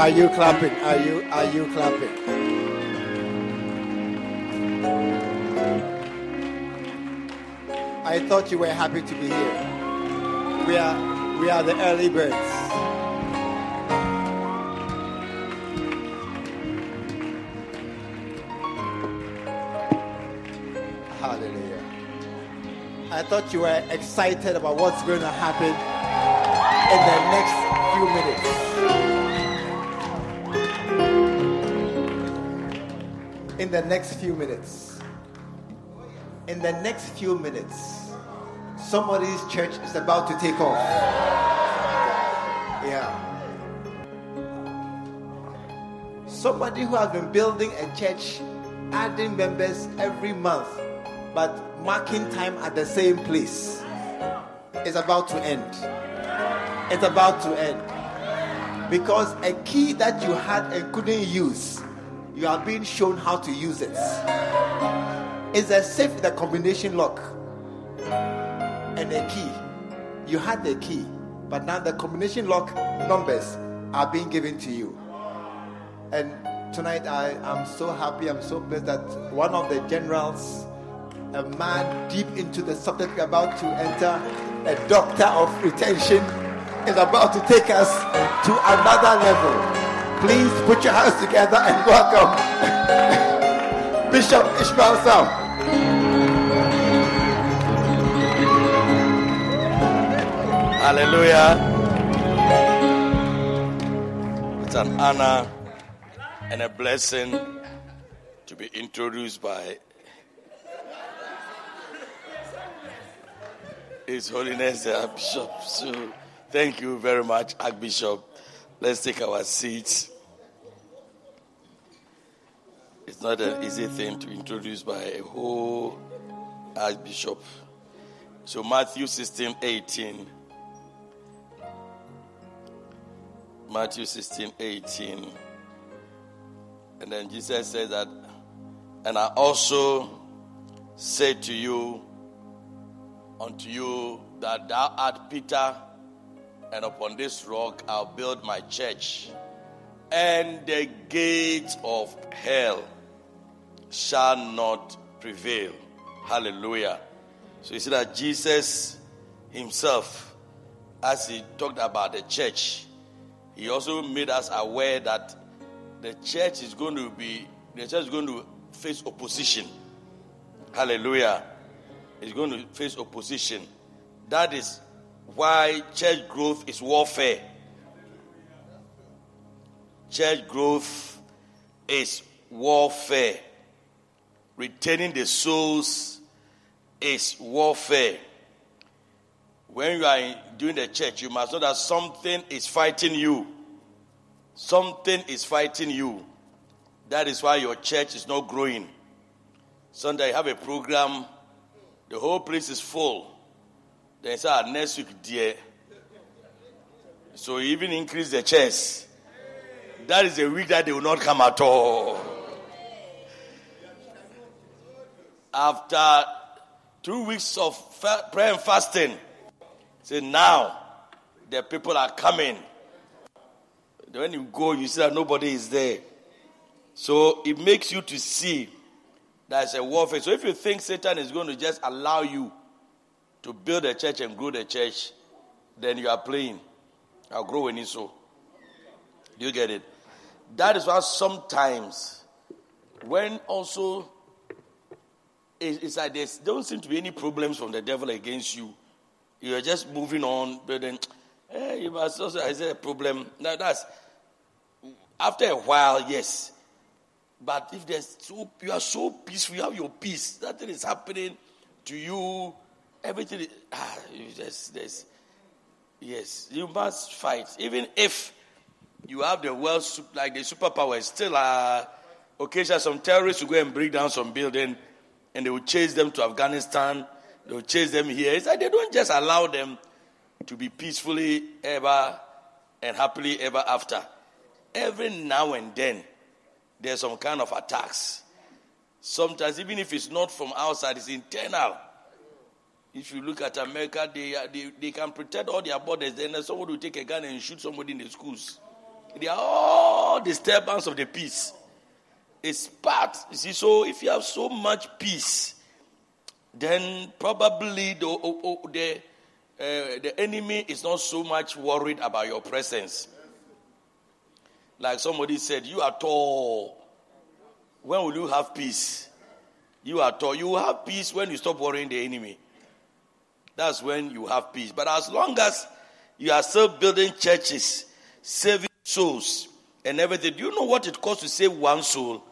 Are you clapping? Are you are you clapping? I thought you were happy to be here. We are we are the early birds. Hallelujah. I thought you were excited about what's going to happen in the next few minutes. In the next few minutes. In the next few minutes, somebody's church is about to take off. Yeah. Somebody who has been building a church, adding members every month, but marking time at the same place is about to end. It's about to end. Because a key that you had and couldn't use, you are being shown how to use it. It's a safe with a combination lock and a key. You had the key, but now the combination lock numbers are being given to you. And tonight I am so happy, I'm so blessed that one of the generals, a man deep into the subject we're about to enter, a doctor of retention, is about to take us to another level. Please put your hands together and welcome Bishop Ishmael Sam. Hallelujah. It's an honor and a blessing to be introduced by His Holiness uh, the Archbishop. So, thank you very much, Archbishop. Let's take our seats. It's not an easy thing to introduce by a whole Archbishop. So, Matthew 16 18. Matthew 16 18. And then Jesus says that, and I also say to you, unto you, that thou art Peter, and upon this rock I'll build my church, and the gates of hell shall not prevail. Hallelujah. So you see that Jesus himself, as he talked about the church, he also made us aware that the church is going to be, the church is going to face opposition. Hallelujah. It's going to face opposition. That is why church growth is warfare. Church growth is warfare. Retaining the souls is warfare. When you are doing the church, you must know that something is fighting you. Something is fighting you. That is why your church is not growing. Sunday, you have a program, the whole place is full. Then say, ah, next week, dear. So even increase the chairs. That is a week that they will not come at all. After two weeks of prayer and fasting, say now the people are coming. When you go, you see that nobody is there. So it makes you to see there's a warfare. So if you think Satan is going to just allow you to build a church and grow the church, then you are playing. I'll grow in it so. Do you get it? That is why sometimes when also it's like there don't seem to be any problems from the devil against you. You are just moving on, but then hey, you must also is there a problem? Now that's after a while, yes. But if there's so you are so peaceful, you have your peace, nothing is happening to you, everything is, ah, you just there's yes, you must fight. Even if you have the world like the superpower, still uh occasionally some terrorists will go and break down some building and they will chase them to Afghanistan, they will chase them here. It's like they don't just allow them to be peacefully ever and happily ever after. Every now and then there's some kind of attacks. Sometimes, even if it's not from outside, it's internal. If you look at America, they, they, they can protect all their borders. Then someone will take a gun and shoot somebody in the schools. They are all disturbance of the peace. It's part. You see, so if you have so much peace, then probably the, oh, oh, the, uh, the enemy is not so much worried about your presence. Like somebody said, you are tall. When will you have peace? You are tall. You will have peace when you stop worrying the enemy. That's when you have peace. But as long as you are still building churches, saving souls, and everything, do you know what it costs to save one soul?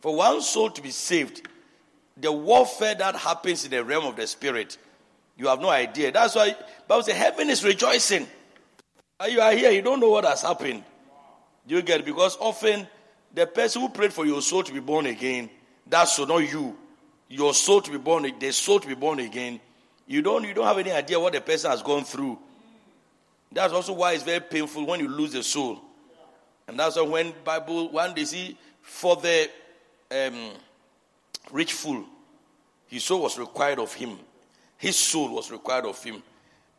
For one soul to be saved, the warfare that happens in the realm of the spirit, you have no idea. That's why Bible says heaven is rejoicing. You are here, you don't know what has happened. Do you get it? Because often the person who prayed for your soul to be born again, that's so not you. Your soul to be born, the soul to be born again. You don't, you don't have any idea what the person has gone through. That's also why it's very painful when you lose the soul. And that's why when Bible, one they see for the um, rich fool, his soul was required of him. His soul was required of him.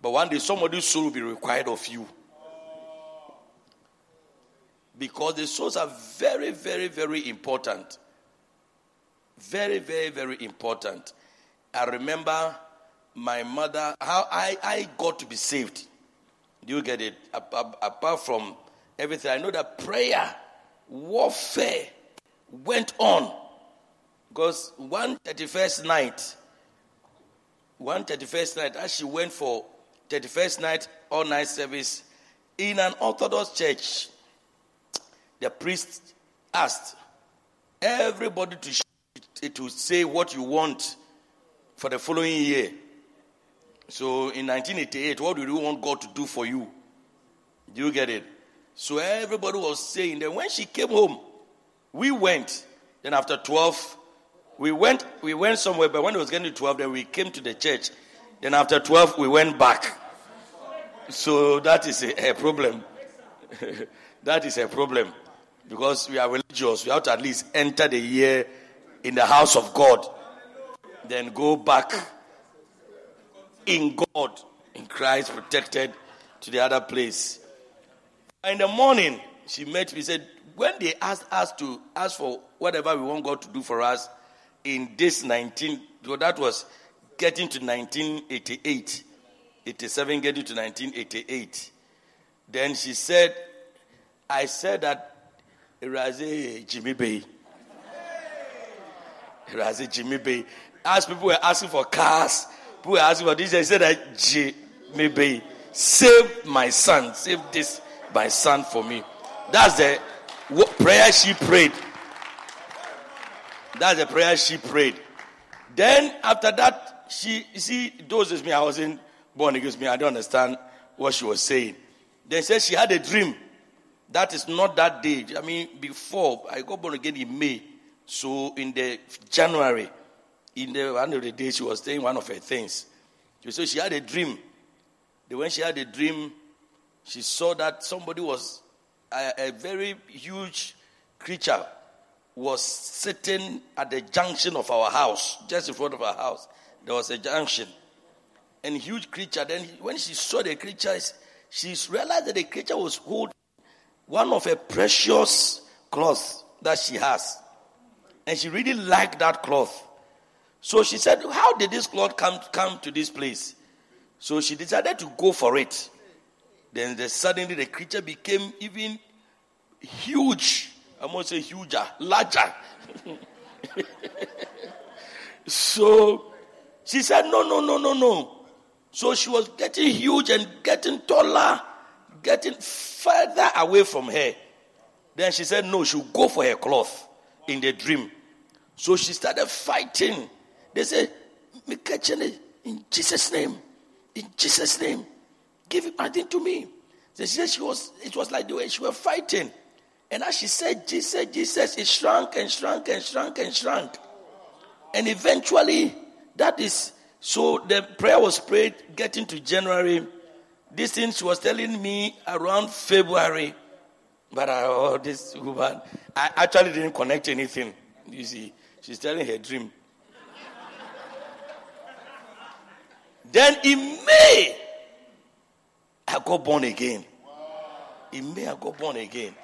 But one day somebody's soul will be required of you. Because the souls are very, very, very important. Very, very, very important. I remember my mother, how I, I got to be saved. Do you get it? Apart from everything, I know that prayer, warfare, went on. Because one 31st night, one 31st night, as she went for 31st night all night service in an Orthodox church, the priest asked everybody to, to say what you want for the following year. So in 1988, what do you want God to do for you? Do you get it? So everybody was saying that when she came home, we went. Then after 12, we went, we went somewhere, but when it was getting to 12, then we came to the church. Then after 12, we went back. So that is a, a problem. that is a problem. Because we are religious, we have to at least enter the year in the house of God. Then go back in God, in Christ, protected to the other place. In the morning, she met me, said, when they asked us to ask for whatever we want God to do for us in this 19, so that was getting to 1988, 87 getting to 1988. Then she said, I said that Eraze Jimmy Bay. Eraze Jimmy Bay. As people were asking for cars, people for this, I said that Jimmy Bay. Save my son. Save this, my son, for me. That's the prayer she prayed. That's the prayer she prayed. Then after that, she see those is me. I wasn't born against me. I don't understand what she was saying. Then said she had a dream. That is not that day. I mean, before I got born again in May. So in the January, in the one of the days she was saying one of her things. So she had a dream. When she had a dream, she saw that somebody was a, a very huge creature was sitting at the junction of our house, just in front of our house. There was a junction. And huge creature. Then when she saw the creature, she realized that the creature was holding one of her precious cloth that she has. And she really liked that cloth. So she said, How did this cloth come, come to this place? So she decided to go for it. Then the, suddenly the creature became even huge. I must say huger, larger. so she said, No, no, no, no, no. So she was getting huge and getting taller, getting further away from her. Then she said, No, she'll go for her cloth in the dream. So she started fighting. They said, in Jesus' name, in Jesus' name. Give it thing to me. She said she was, it was like the way she was fighting. And as she said, Jesus, Jesus, it shrunk and shrunk and shrunk and shrunk. And eventually, that is, so the prayer was prayed getting to January. This thing she was telling me around February. But I, oh, this woman, I actually didn't connect anything. You see, she's telling her dream. Then in May, I got born again. it may I got born again.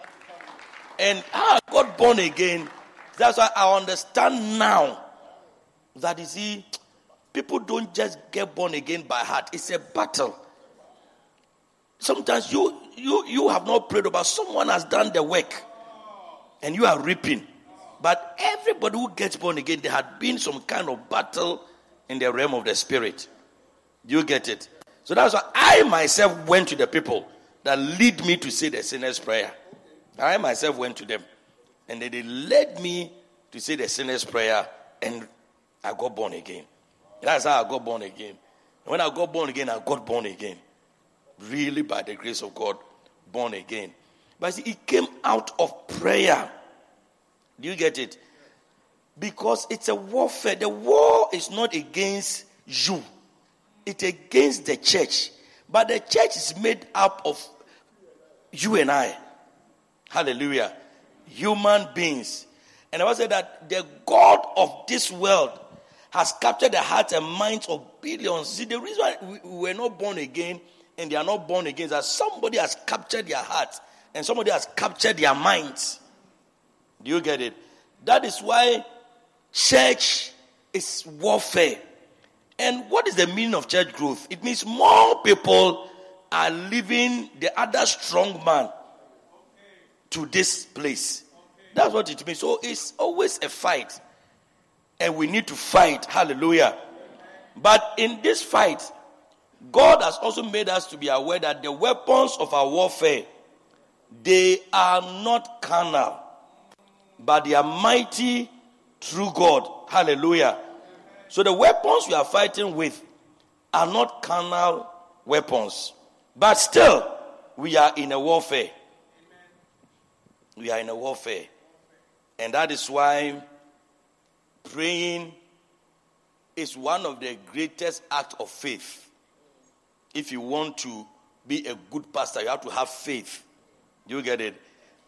And how I got born again, that's why I understand now that you see, people don't just get born again by heart. It's a battle. Sometimes you you you have not prayed about someone has done the work and you are reaping. But everybody who gets born again, there had been some kind of battle in the realm of the spirit. You get it? So that's why I myself went to the people that lead me to say the sinner's prayer. I myself went to them. And they led me to say the sinner's prayer, and I got born again. That's how I got born again. when I got born again, I got born again. Really, by the grace of God, born again. But see, it came out of prayer. Do you get it? Because it's a warfare. The war is not against you, it's against the church. But the church is made up of you and I. Hallelujah. Human beings. And I was said that the God of this world has captured the hearts and minds of billions. See, the reason why we were not born again and they are not born again is that somebody has captured their hearts and somebody has captured their minds. Do you get it? That is why church is warfare. And what is the meaning of church growth? It means more people are leaving the other strong man to this place. That's what it means. So it's always a fight. And we need to fight. Hallelujah. But in this fight, God has also made us to be aware that the weapons of our warfare, they are not carnal, but they are mighty through God. Hallelujah. So the weapons we are fighting with are not carnal weapons. But still, we are in a warfare. We are in a warfare. And that is why praying is one of the greatest acts of faith. If you want to be a good pastor, you have to have faith. Do you get it?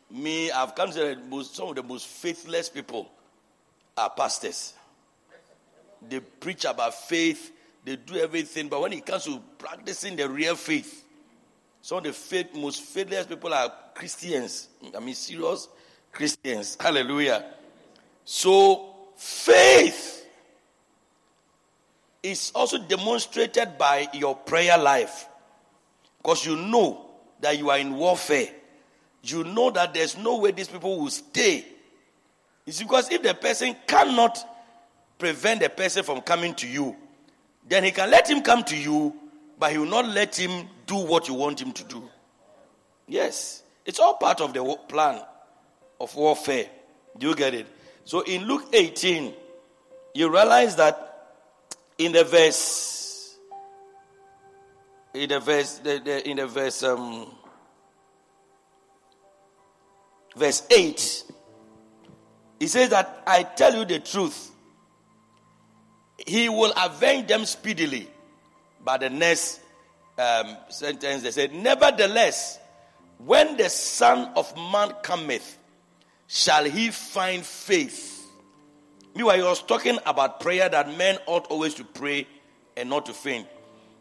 Me, I've come to some of the most faithless people are pastors. They preach about faith, they do everything, but when it comes to practicing the real faith, some of the faith, most faithless people are Christians. I mean, serious Christians. Hallelujah. So, faith is also demonstrated by your prayer life. Because you know that you are in warfare. You know that there's no way these people will stay. It's because if the person cannot prevent the person from coming to you, then he can let him come to you, but he will not let him do what you want him to do. Yes, it's all part of the plan of warfare. Do you get it? So in Luke 18, you realize that in the verse, in the verse, the, the, in the verse, um, verse 8, he says that I tell you the truth. He will avenge them speedily. But the next um, sentence, they said, Nevertheless, when the Son of Man cometh, shall he find faith? Meanwhile, he was talking about prayer that men ought always to pray and not to faint.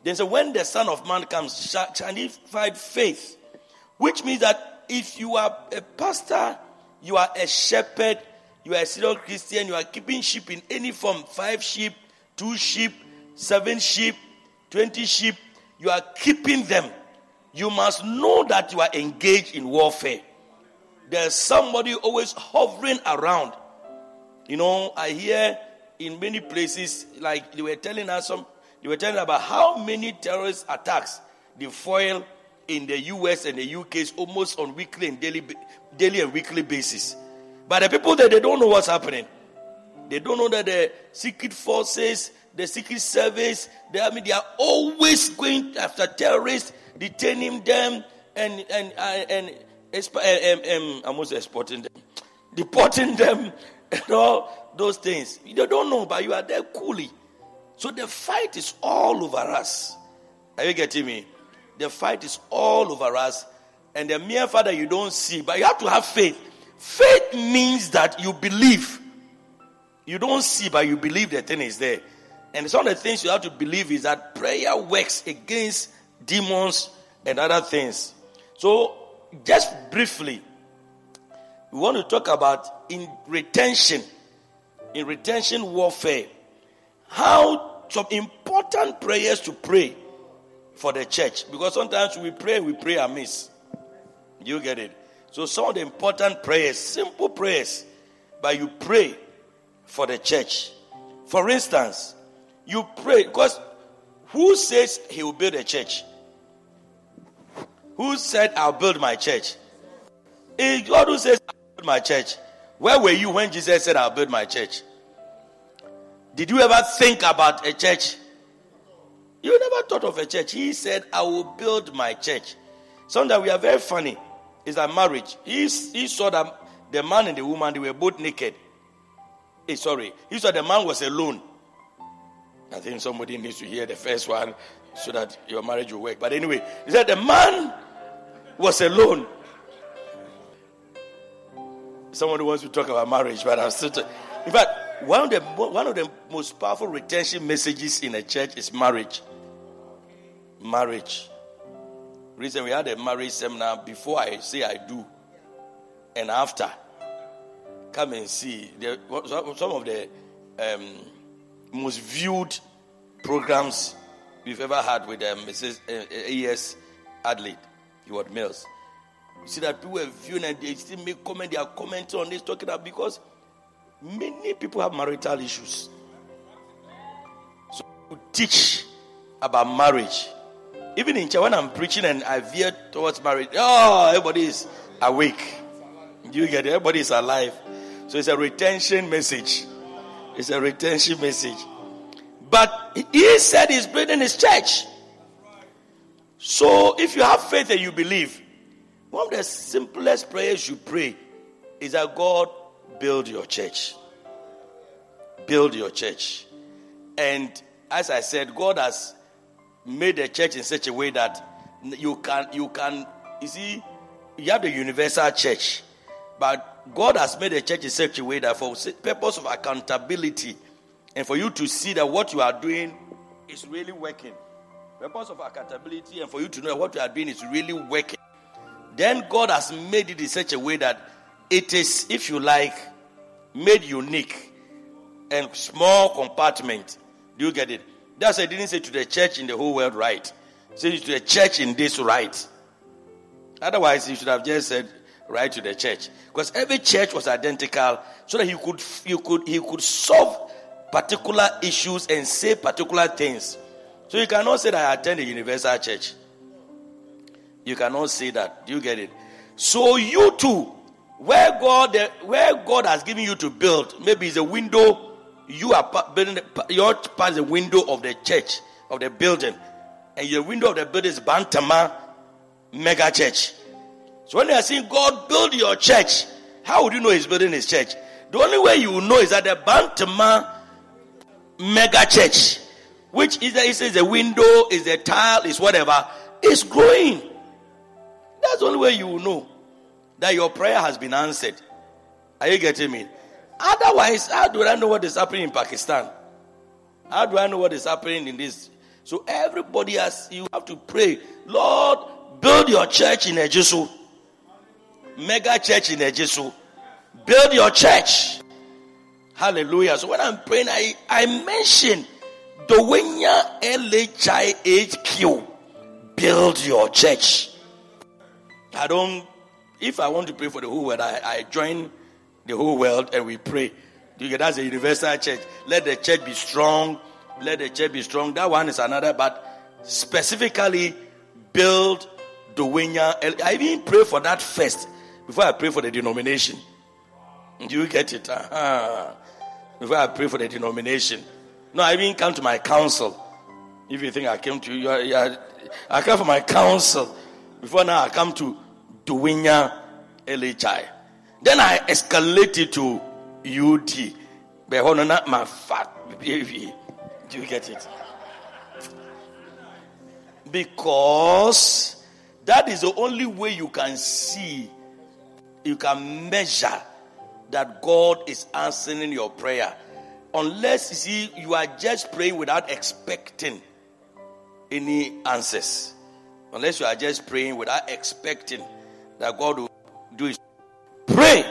Then said, when the Son of Man comes, shall, shall he find faith? Which means that if you are a pastor, you are a shepherd, you are a serial Christian, you are keeping sheep in any form, five sheep, two sheep, seven sheep, twenty sheep, you are keeping them. You must know that you are engaged in warfare. There's somebody always hovering around. You know, I hear in many places, like they were telling us some, they were telling about how many terrorist attacks they foil in the US and the UK is almost on weekly and daily, daily and weekly basis. But the people that they don't know what's happening. They don't know that the secret forces, the secret service, they, I mean, they are always going after terrorists, detaining them, and and uh, and, and um, um, almost exporting them, deporting them, and all those things. You don't know, but you are there coolly. So the fight is all over us. Are you getting me? The fight is all over us, and the mere fact that you don't see, but you have to have faith. Faith means that you believe. You don't see, but you believe the thing is there. And some of the things you have to believe is that prayer works against demons and other things. So just briefly, we want to talk about in retention, in retention warfare, how some important prayers to pray for the church. Because sometimes we pray, we pray amiss. You get it? So some of the important prayers, simple prayers, but you pray for the church. For instance, you pray because who says he will build a church? Who said I'll build my church? It's God who says I'll build my church. Where were you when Jesus said I'll build my church? Did you ever think about a church? You never thought of a church. He said, I will build my church. Sometimes we are very funny. It's like marriage. He, he saw that the man and the woman, they were both naked. Hey, sorry. He said the man was alone. I think somebody needs to hear the first one so that your marriage will work. But anyway, he said the man was alone. Someone wants to talk about marriage, but I'm still. T- in fact, one of the one of the most powerful retention messages in a church is marriage. Marriage. Recently, we had a marriage seminar. Before I say I do, and after, come and see. The, some of the um, most viewed programs we've ever had with um, Mrs. Uh, A.S. Adelaide, Heward Mills. You see that people are viewing and they still make comment, they are commenting on this, talking about because many people have marital issues. So to teach about marriage. Even in church, when I'm preaching and I veer towards marriage, oh, everybody is awake. You get it? Everybody is alive. So it's a retention message. It's a retention message. But he said he's building his church. So if you have faith and you believe, one of the simplest prayers you pray is that God build your church. Build your church. And as I said, God has made the church in such a way that you can you can you see you have the universal church, but God has made the church in such a way that for purpose of accountability, and for you to see that what you are doing is really working. Purpose of accountability and for you to know what you are doing is really working. Then God has made it in such a way that it is, if you like, made unique and small compartment. Do you get it? That's why I didn't say to the church in the whole world right. Say to the church in this right. Otherwise, you should have just said right to the church. Because every church was identical so that he could, he could, he could solve particular issues and say particular things. So you cannot say that I attend a universal church. You cannot say that. Do you get it? So you too, where God where God has given you to build, maybe it's a window. You are building your past the window of the church of the building, and your window of the building is Bantama Mega Church. So when they are saying God build your church, how would you know He's building His church? The only way you will know is that the Bantama mega church, which is the, is a window, is a tile, is whatever, is growing. That's the only way you will know that your prayer has been answered. Are you getting me? Otherwise, how do I know what is happening in Pakistan? How do I know what is happening in this? So everybody has you have to pray, Lord, build your church in Ejisu. Mega church in Ejisu. Build your church. Hallelujah. So when I'm praying, I, I mention Dowenya LHIHQ. Build your church. I don't, if I want to pray for the whole world, I, I join the whole world and we pray. That's a universal church? Let the church be strong. Let the church be strong. That one is another, but specifically build Dowenya. I even pray for that first before I pray for the denomination. Do you get it? Uh-huh. Before I pray for the denomination. No, I didn't come to my council. If you think I came to you, you are, I come for my council. Before now, I come to Dowenya LHI. Then I escalated to UD. But my fat baby. Do you get it? Because that is the only way you can see, you can measure that God is answering your prayer. Unless you see, you are just praying without expecting any answers. Unless you are just praying without expecting that God will do is pray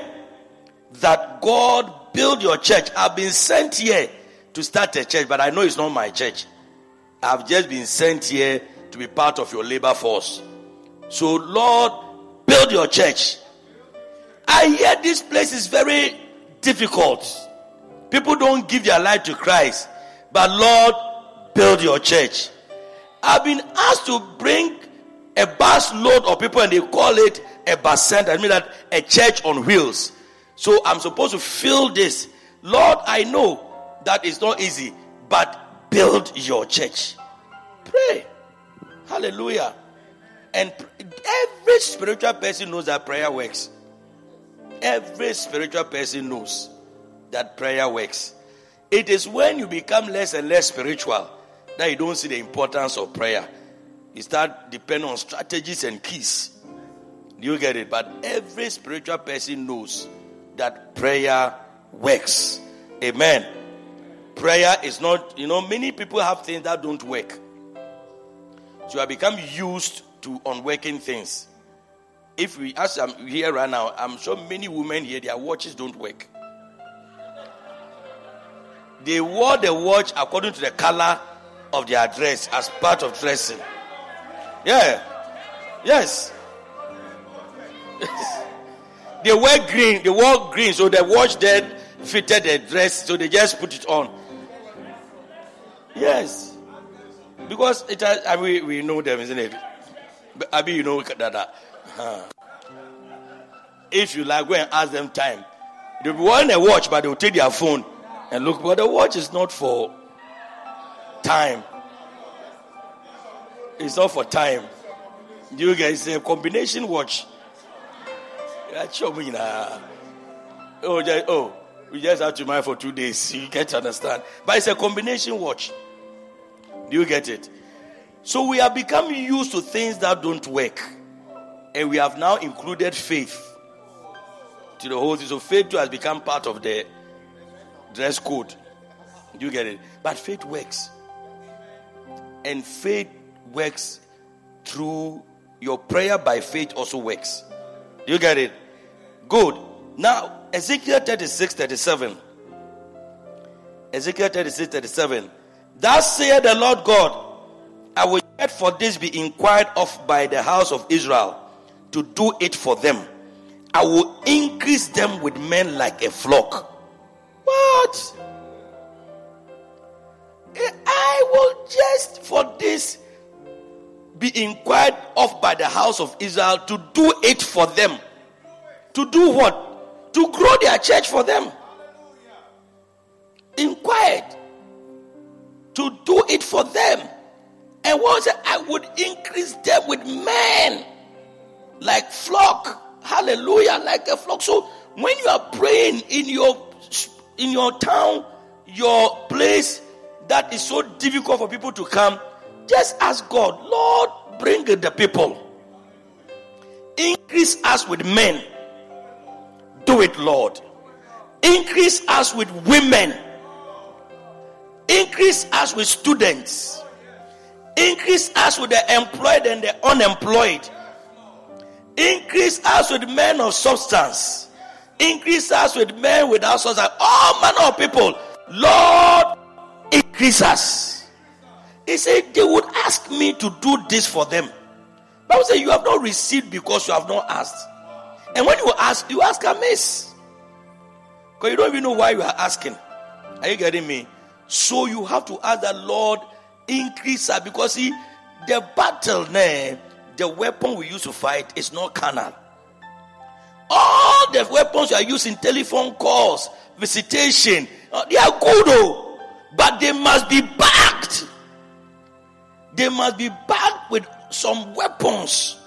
that God build your church. I've been sent here to start a church, but I know it's not my church. I've just been sent here to be part of your labor force. So, Lord, build your church. I hear this place is very difficult. People don't give their life to Christ. But, Lord, build your church. I've been asked to bring a bus load of people, and they call it a bus center. I mean that a church on wheels. So I'm supposed to fill this. Lord, I know that is not easy, but build your church. Pray. Hallelujah. And every spiritual person knows that prayer works. Every spiritual person knows that prayer works. It is when you become less and less spiritual that you don't see the importance of prayer. You start depending on strategies and keys. You get it? But every spiritual person knows that prayer works. Amen. Prayer is not, you know, many people have things that don't work. So I become used to unworking things. If we, as I'm here right now, I'm sure many women here, their watches don't work. They wore the watch according to the color of their dress as part of dressing. Yeah. Yes. they wear green. They wore green, so the watch then fitted the dress, so they just put it on. Yes. Because it has, I mean, we know them, isn't it? I mean, you know that. that. Huh. If you like, go and ask them time. they'll want a watch, but they'll take their phone and look. But the watch is not for time. It's not for time. You guys say combination watch. Oh, just, oh, we just have to mind for two days. You get to understand. But it's a combination watch. Do you get it? So we have become used to things that don't work. And we have now included faith to the whole thing. So faith too has become part of the dress code. You get it? But faith works. And faith works through your prayer by faith also works. You get it? Good. Now, Ezekiel 36 37. Ezekiel 36 37. Thus saith the Lord God, I will yet for this be inquired of by the house of Israel to do it for them. I will increase them with men like a flock. What? Eh, I will just for this be inquired of by the house of Israel to do it for them. To do what? To grow their church for them. Inquired. To do it for them. And once I would increase them with men like flock. Hallelujah, like a flock. So when you are praying in your in your town, your place that is so difficult for people to come, just ask God, Lord, bring the people. Increase us with men. Do it, Lord. Increase us with women. Increase us with students. Increase us with the employed and the unemployed. Increase us with men of substance. Increase us with men without substance. All manner of people. Lord, increase us. He said they would ask me to do this for them. Bible says you have not received because you have not asked. And when you ask, you ask amiss. Because you don't even know why you are asking. Are you getting me? So you have to ask the Lord increase her because see the battle nah, the weapon we use to fight is not carnal. All the weapons you are using, telephone calls, visitation, uh, they are good, though, but they must be backed they must be backed with some weapons.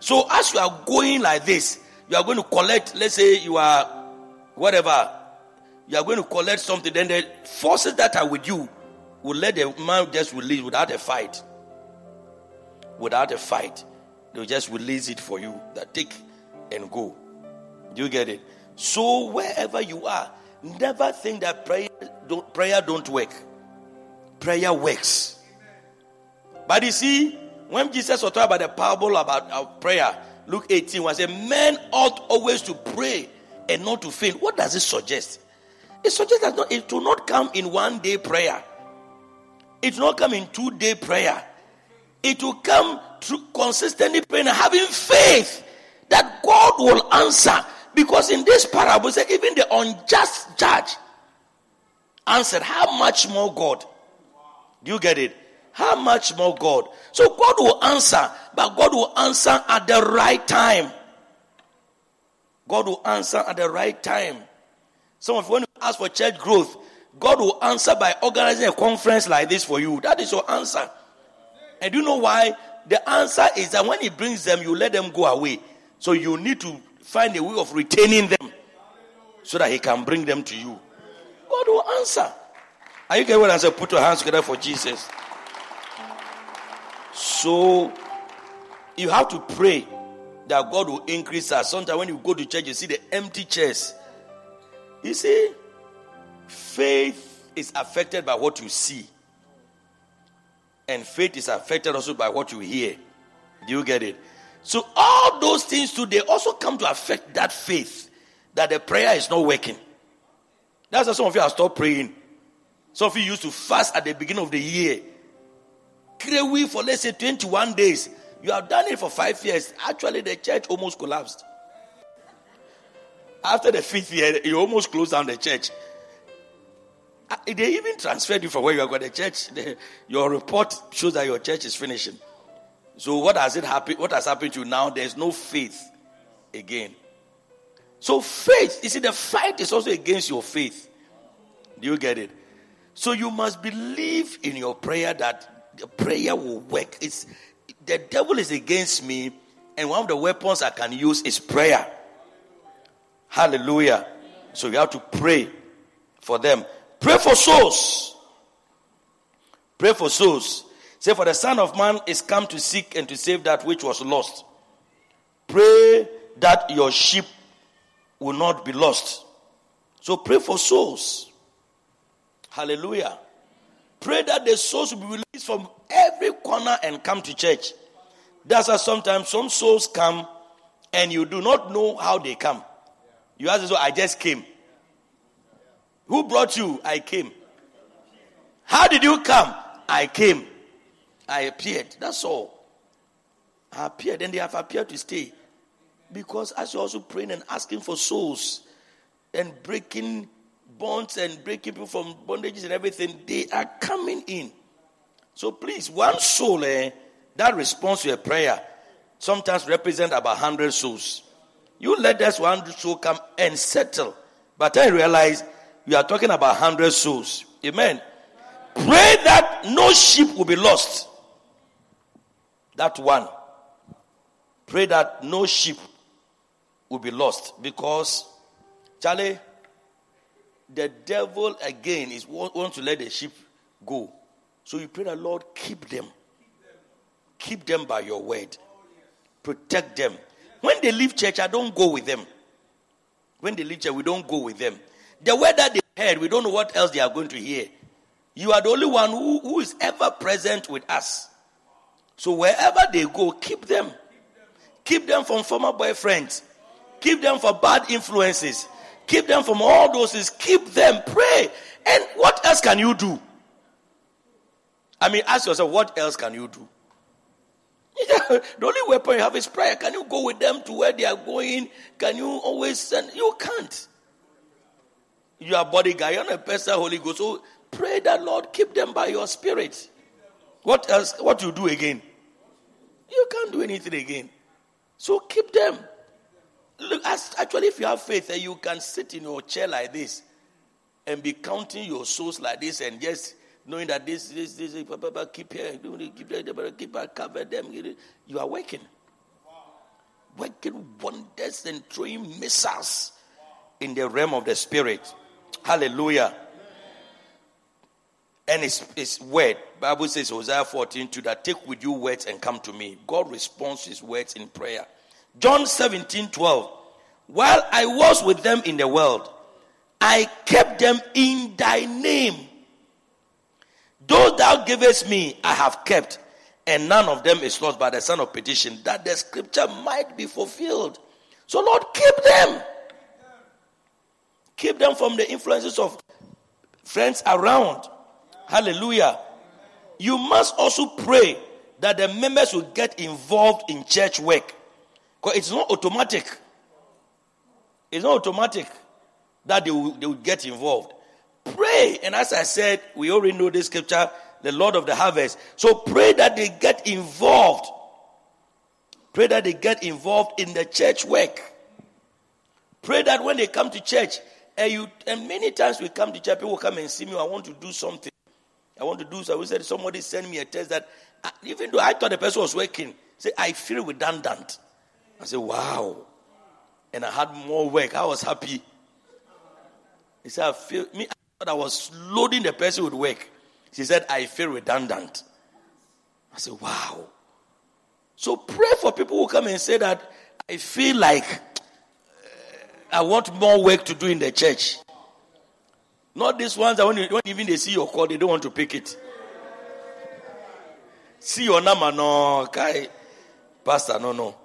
So as you are going like this, you are going to collect, let's say you are whatever, you are going to collect something, then the forces that are with you will let the man just release without a fight. Without a fight. They'll just release it for you. That take and go. Do you get it? So wherever you are, never think that prayer don't, prayer don't work. Prayer works. But you see, when Jesus was talking about the parable about our prayer, Luke 18 was a man ought always to pray and not to faint. What does it suggest? It suggests that it will not come in one day prayer. It will not come in two day prayer. It will come through consistently praying and having faith that God will answer. Because in this parable, say even the unjust judge answered, How much more God? Do you get it? How much more God? So God will answer, but God will answer at the right time. God will answer at the right time. Some of you, when you ask for church growth, God will answer by organizing a conference like this for you. That is your answer. And do you know why? The answer is that when He brings them, you let them go away. So you need to find a way of retaining them so that He can bring them to you. God will answer. Are you getting what I said? Put your hands together for Jesus. So you have to pray that God will increase us. Sometimes when you go to church, you see the empty chairs. You see, faith is affected by what you see, and faith is affected also by what you hear. Do you get it? So all those things they also come to affect that faith that the prayer is not working. That's why some of you have stopped praying. Some of you used to fast at the beginning of the year. Pray for let's say 21 days. You have done it for five years. Actually, the church almost collapsed. After the fifth year, you almost closed down the church. Uh, they even transferred you from where you are going to church. The, your report shows that your church is finishing. So what has it happened? What has happened to you now? There's no faith again. So faith, you see, the fight is also against your faith. Do you get it? So you must believe in your prayer that the prayer will work. It's the devil is against me, and one of the weapons I can use is prayer. Hallelujah. So you have to pray for them. Pray for souls. Pray for souls. Say, for the Son of Man is come to seek and to save that which was lost. Pray that your sheep will not be lost. So pray for souls. Hallelujah. Pray that the souls will be released from every corner and come to church. That's why sometimes some souls come and you do not know how they come. You ask, so I just came. Who brought you? I came. How did you come? I came. I appeared. That's all. I appeared and they have appeared to stay. Because as you're also praying and asking for souls and breaking bonds and breaking people from bondages and everything, they are coming in. So please, one soul eh, that responds to a prayer sometimes represent about 100 souls. You let this one soul come and settle. But I realize you are talking about 100 souls. Amen. Pray that no sheep will be lost. That one. Pray that no sheep will be lost because, Charlie, the devil again is want to let the sheep go. So you pray that Lord keep them. Keep them by your word. Protect them. When they leave church, I don't go with them. When they leave church, we don't go with them. The word that they heard, we don't know what else they are going to hear. You are the only one who, who is ever present with us. So wherever they go, keep them. Keep them from former boyfriends. Keep them from bad influences. Keep them from all those things. Keep them. Pray. And what else can you do? I mean, ask yourself, what else can you do? the only weapon you have is prayer. Can you go with them to where they are going? Can you always send? You can't. You are bodyguard. You're not a person, Holy Ghost. So pray that Lord keep them by your spirit. What else? What you do again? You can't do anything again. So keep them. Look, actually, if you have faith, eh, you can sit in your chair like this and be counting your souls like this and just knowing that this, this, this, keep here, keep here, keep here, cover them. You are working. Working wonders and throwing missiles in the realm of the spirit. Hallelujah. And it's, it's word. Bible says, Hosea 14, 2, that take with you words and come to me. God responds his words in prayer. John 17, 12. While I was with them in the world, I kept them in thy name. Those thou givest me, I have kept, and none of them is lost by the son of perdition, that the scripture might be fulfilled. So, Lord, keep them. Keep them from the influences of friends around. Hallelujah. You must also pray that the members will get involved in church work. Because it's not automatic. It's not automatic that they will, they will get involved. Pray. And as I said, we already know this scripture, the Lord of the harvest. So pray that they get involved. Pray that they get involved in the church work. Pray that when they come to church, and you and many times we come to church, people come and see me. I want to do something. I want to do so. We said somebody send me a test that uh, even though I thought the person was working, say I feel redundant. I said, Wow. And I had more work. I was happy. He said, I feel me, I thought I was loading the person with work. She said, I feel redundant. I said, Wow. So pray for people who come and say that I feel like I want more work to do in the church. Not these ones that when, you, when even they see your call, they don't want to pick it. See your number, no, Kai, Pastor, no, no.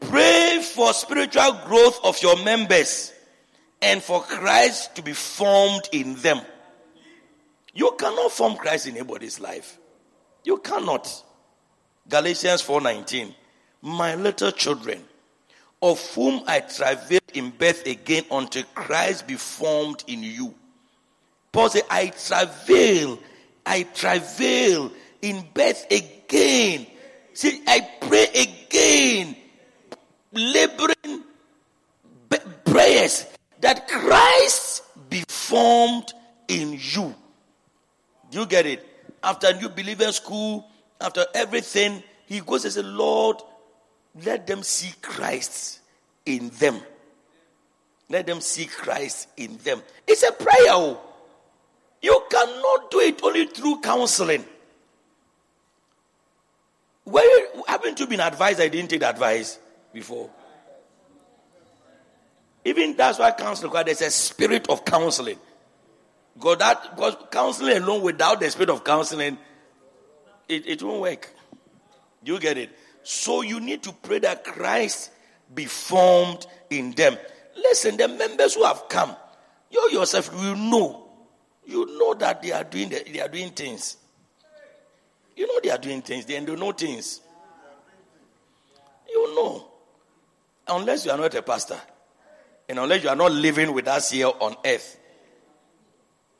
Pray for spiritual growth of your members and for Christ to be formed in them. You cannot form Christ in anybody's life. You cannot. Galatians 4:19 my little children, of whom I travail in birth again until Christ be formed in you. Paul said, I travail, I travail in birth again. See, I pray again, laboring prayers that Christ be formed in you. Do you get it? After new believer school, after everything, he goes and says, Lord, let them see Christ in them. Let them see Christ in them. It's a prayer. Oh. You cannot do it only through counseling. Where haven't you been advised? I didn't take advice before. Even that's why counseling, there's a spirit of counseling. God, that because counseling alone without the spirit of counseling, it, it won't work. You get it? So you need to pray that Christ be formed in them. Listen, the members who have come, you yourself will know. You know that they are doing the, they are doing things. You know they are doing things. They know things. You know. Unless you are not a pastor. And unless you are not living with us here on earth.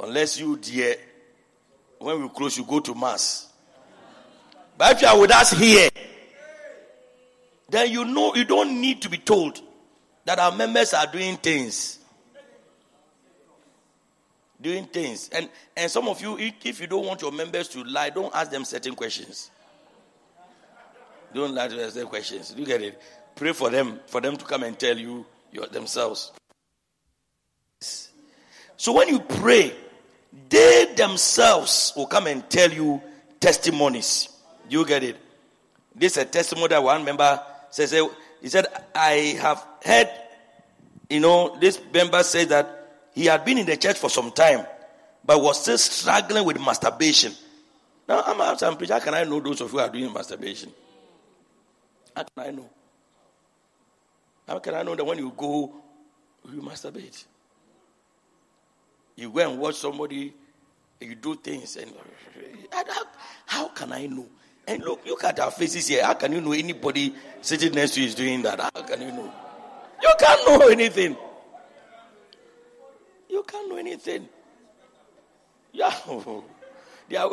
Unless you, dear, when we close, you go to mass. But if you are with us here, then you know you don't need to be told that our members are doing things. Doing things. And and some of you, if you don't want your members to lie, don't ask them certain questions. Don't lie to them certain questions. You get it? Pray for them, for them to come and tell you your, themselves. So when you pray, they themselves will come and tell you testimonies. Do you get it? This is a testimony that one member he said, I have heard, you know, this member said that he had been in the church for some time, but was still struggling with masturbation. Now, I'm asking, preacher, how can I know those of you are doing masturbation? How can I know? How can I know that when you go, you masturbate? You go and watch somebody, you do things, and how, how can I know? And look, look at our faces here. How can you know anybody sitting next to you is doing that? How can you know? You can't know anything. You can't know anything. Yeah. They are,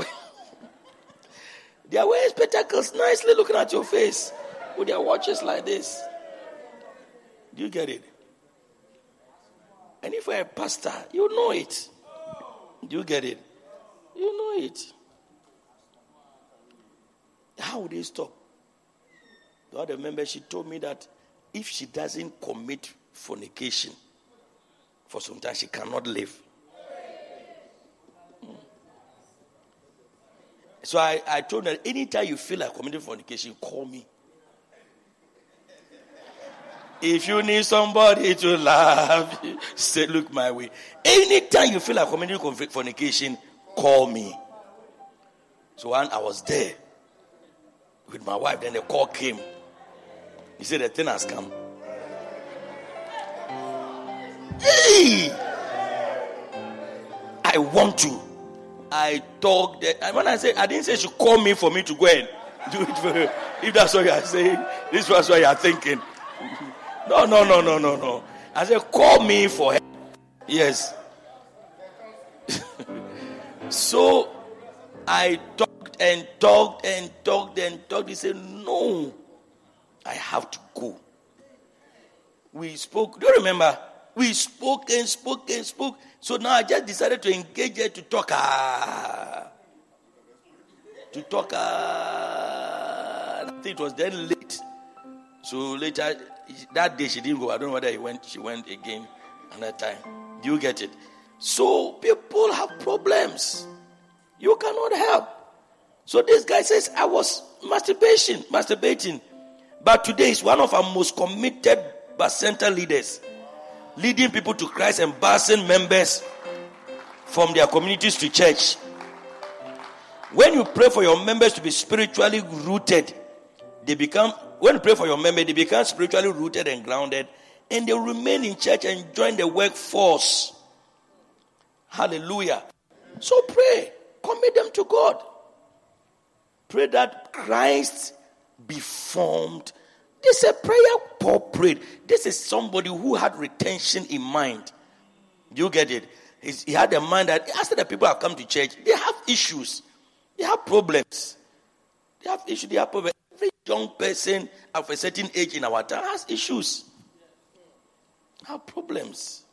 they are wearing spectacles, nicely looking at your face with their watches like this. Do you get it? And if you're a pastor, you know it. Do you get it? You know it. How would they stop? The other member, she told me that if she doesn't commit fornication for some time, she cannot live. Hmm. So I, I told her, anytime you feel like committing fornication, call me. If you need somebody to love, say, look my way. Anytime you feel like committing fornication, call me. So when I was there with my wife, then the call came. He said the thing has come. Hey! I want to. I talked. And when I say, I didn't say she called me for me to go and do it for her. If that's what you are saying, this was what you are thinking. No, no, no, no, no, no. I said, call me for her. Yes. so I talked and talked and talked and talked. He said, No, I have to go. We spoke. Do you remember? We spoke and spoke and spoke. So now I just decided to engage her to talk. Ah, to talk. Ah, I think it was then late. So later, that day she didn't go. I don't know whether he went. She went again another time. Do you get it? So people have problems. You cannot help. So this guy says, I was masturbation, masturbating. But today is one of our most committed center leaders, leading people to Christ and busing members from their communities to church. When you pray for your members to be spiritually rooted, they become, when you pray for your members, they become spiritually rooted and grounded, and they remain in church and join the workforce. Hallelujah. So pray, commit them to God. Pray that Christ be formed. This is a prayer Paul prayed. This is somebody who had retention in mind. You get it? He had a mind that after the people have come to church, they have issues, they have problems. They have issues, they have problems. Every young person of a certain age in our town has issues, have problems.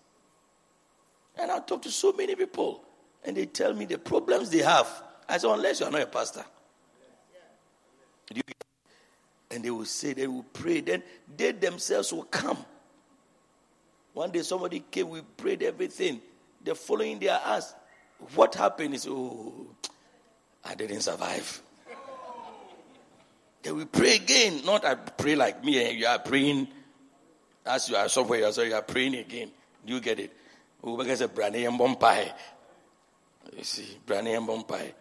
And I talk to so many people, and they tell me the problems they have. I say, unless you are not a pastor. And they will say, they will pray. Then they themselves will come. One day somebody came, we prayed everything. The following I asked, what happened? Is oh, I didn't survive. Then we pray again. Not I pray like me and you are praying as you are somewhere, so you are praying again. You get it? Oh, because and Bompire. You see, Branny and Bompire.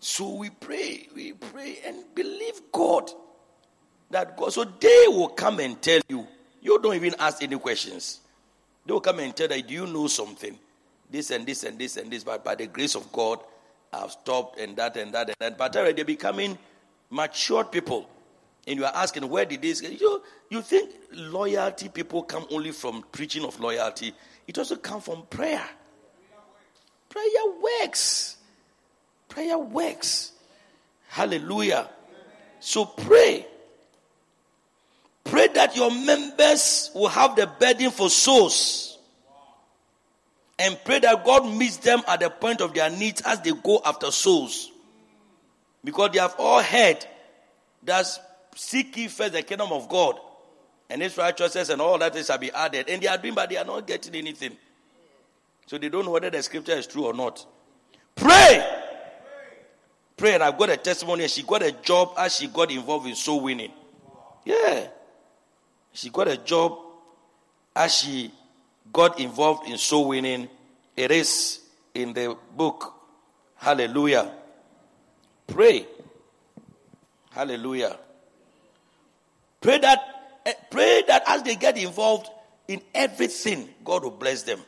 So we pray, we pray and believe God that God. So they will come and tell you. You don't even ask any questions. They will come and tell that, do you know something? This and this and this and this, but by the grace of God, I've stopped and that and that and that. But they're becoming matured people. And you are asking, where did this you you think loyalty people come only from preaching of loyalty? It also comes from prayer. Prayer works. Prayer works. Hallelujah. So pray. That your members will have the burden for souls. And pray that God meets them at the point of their needs as they go after souls. Because they have all heard that seek ye first the kingdom of God and his righteousness and all that is shall be added. And they are doing, but they are not getting anything. So they don't know whether the scripture is true or not. Pray. Pray. And I've got a testimony. She got a job as she got involved in soul winning. Yeah. She got a job as she got involved in soul winning. It is in the book. Hallelujah. Pray. Hallelujah. Pray that eh, pray that as they get involved in everything, God will bless them.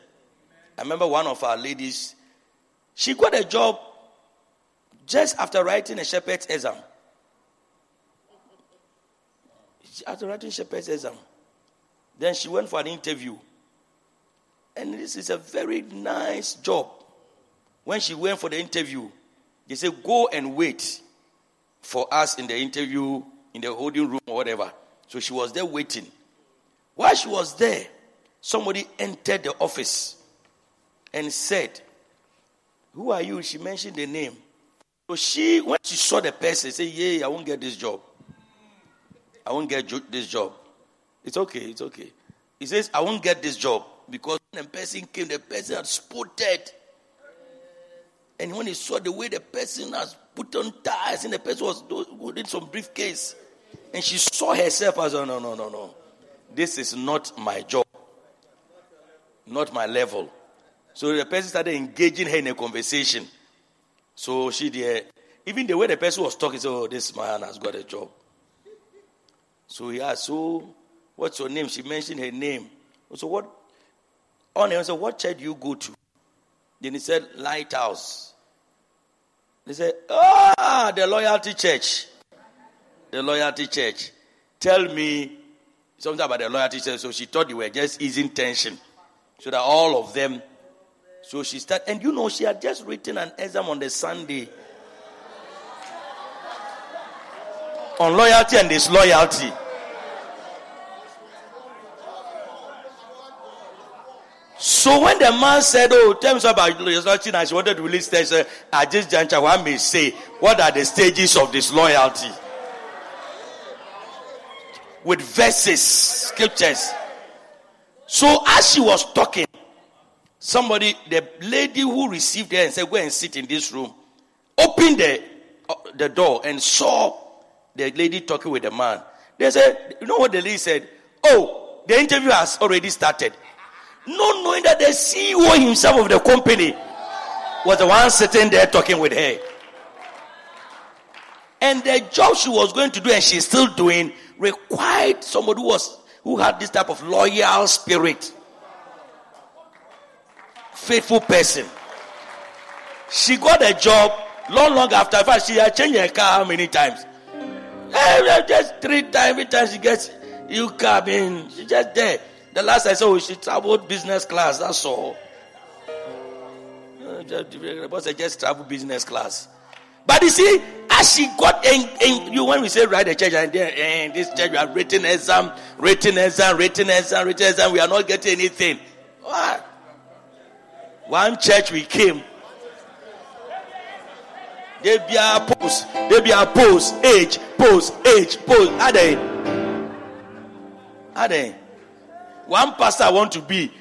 I remember one of our ladies, she got a job just after writing a shepherd's exam after writing shepherd's exam, then she went for an interview. And this is a very nice job. When she went for the interview, they said, Go and wait for us in the interview, in the holding room or whatever. So she was there waiting. While she was there, somebody entered the office and said, Who are you? She mentioned the name. So she, when she saw the person, said, Yeah, I won't get this job. I won't get this job. It's okay, it's okay. He says, I won't get this job because when the person came, the person had spotted. And when he saw the way the person has put on ties and the person was holding some briefcase, and she saw herself as, oh, no, no, no, no. This is not my job, not my level. So the person started engaging her in a conversation. So she did. even the way the person was talking, so oh, this man has got a job. So he asked, so what's your name? She mentioned her name. So what? On him, said, what church do you go to? Then he said, Lighthouse. They said, ah, the Loyalty Church. The Loyalty Church. Tell me something about the Loyalty Church. So she thought they were just easing tension. So that all of them. So she started, and you know, she had just written an exam on the Sunday on loyalty and disloyalty. So when the man said, Oh, tell me something about loyalty, and she wanted to release this, uh, at this juncture, one may say, What are the stages of disloyalty? With verses, scriptures. So as she was talking, somebody, the lady who received her and said, Go and sit in this room, opened the, uh, the door and saw the lady talking with the man. They said, You know what the lady said? Oh, the interview has already started. Not knowing that the CEO himself of the company was the one sitting there talking with her. And the job she was going to do and she's still doing required somebody who was who had this type of loyal spirit. Faithful person. She got a job long, long after. In fact, she had changed her car how many times? Eh, just three times. Every time she gets you car, I mean, she's just there. The last I saw, she traveled business class. That's all. Uh, just, just travel business class. But you see, as she got in, in you when we say write the church and then and this church we have written exam, written exam, written exam, written exam, we are not getting anything. What? One church we came. They be our post, they be our post, age, post, age, post. Are they? Are they? One pastor I want to be.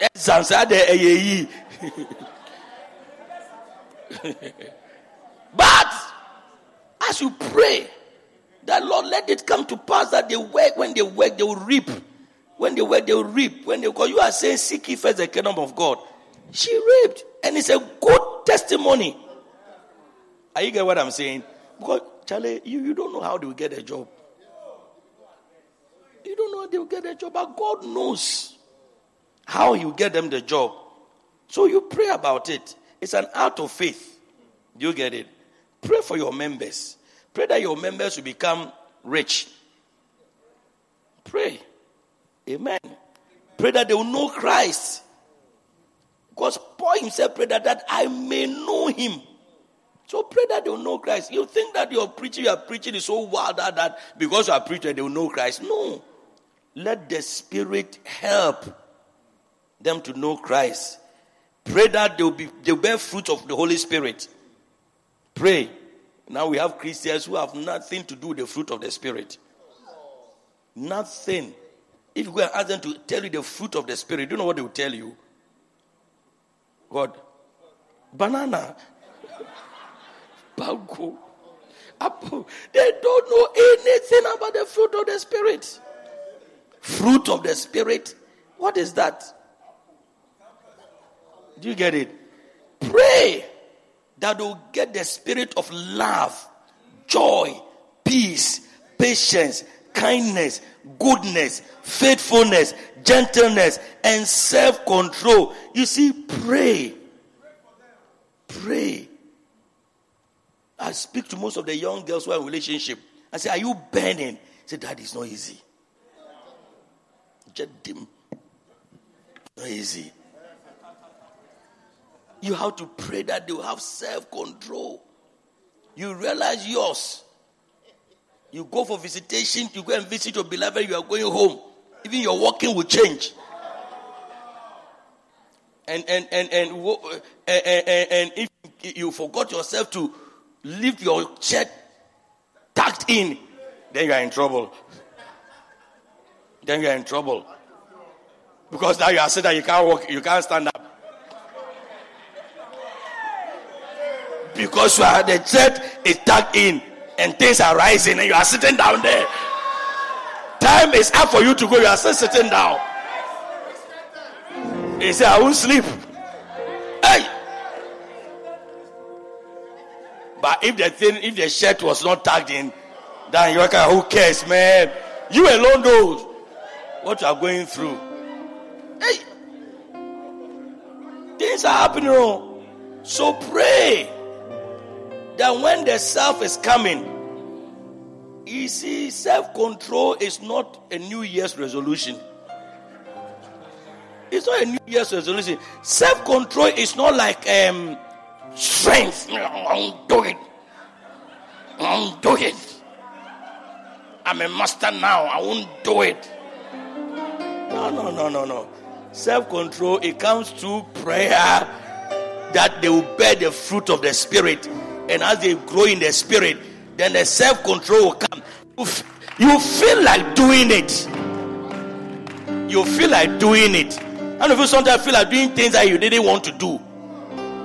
Eh, but as you pray, that Lord let it come to pass that they work. When they work, they will reap. When they work, they will reap. When they because you are saying, seek ye first the kingdom of God. She reaped, and it's a good testimony. Are you get what I'm saying? Because Charlie, you, you don't know how they will get a job. You don't know how they'll get a job, but God knows how you get them the job. So you pray about it. It's an act of faith. Do you get it? Pray for your members. Pray that your members will become rich. Pray. Amen. Pray that they will know Christ. Because Paul himself prayed that, that I may know him. So pray that they will know Christ. You think that your preaching, you are preaching is so wild that, because you are preaching, they will know Christ. No. Let the Spirit help them to know Christ. Pray that they'll, be, they'll bear fruit of the Holy Spirit. Pray. Now we have Christians who have nothing to do with the fruit of the Spirit. Nothing. If you go and ask them to tell you the fruit of the Spirit, do you know what they will tell you? God. Banana. Apple. They don't know anything about the fruit of the Spirit. Fruit of the Spirit. What is that? Do you get it? Pray that will get the spirit of love, joy, peace, patience, kindness, goodness, faithfulness, gentleness, and self control. You see, pray. Pray. I speak to most of the young girls who are in relationship. I say, Are you burning? Say, That is not easy. Just dim. Not easy. You have to pray that they will have self control. You realize yours. You go for visitation, you go and visit your beloved, you are going home. Even your walking will change. And and and and, and, and, eh, eh, eh, and if you forgot yourself to leave your shirt tucked in, then you are in trouble then you're in trouble. Because now you are sitting there, you can't walk, you can't stand up. Because you are the church is tucked in and things are rising and you are sitting down there. Time is up for you to go, you are still sitting down. He said, I won't sleep. If the thing, if the shirt was not tagged in, then you're like, who cares, man? You alone knows what you are going through. Hey, things are happening. Oh. So pray that when the self is coming, you see, self control is not a New Year's resolution. It's not a New Year's resolution. Self control is not like um, strength. I'll do it. I'll do it. I'm a master now. I won't do it. No, no, no, no, no. Self control, it comes through prayer that they will bear the fruit of the Spirit. And as they grow in the Spirit, then the self control will come. You feel like doing it. You feel like doing it. Many of you sometimes feel like doing things that you didn't want to do?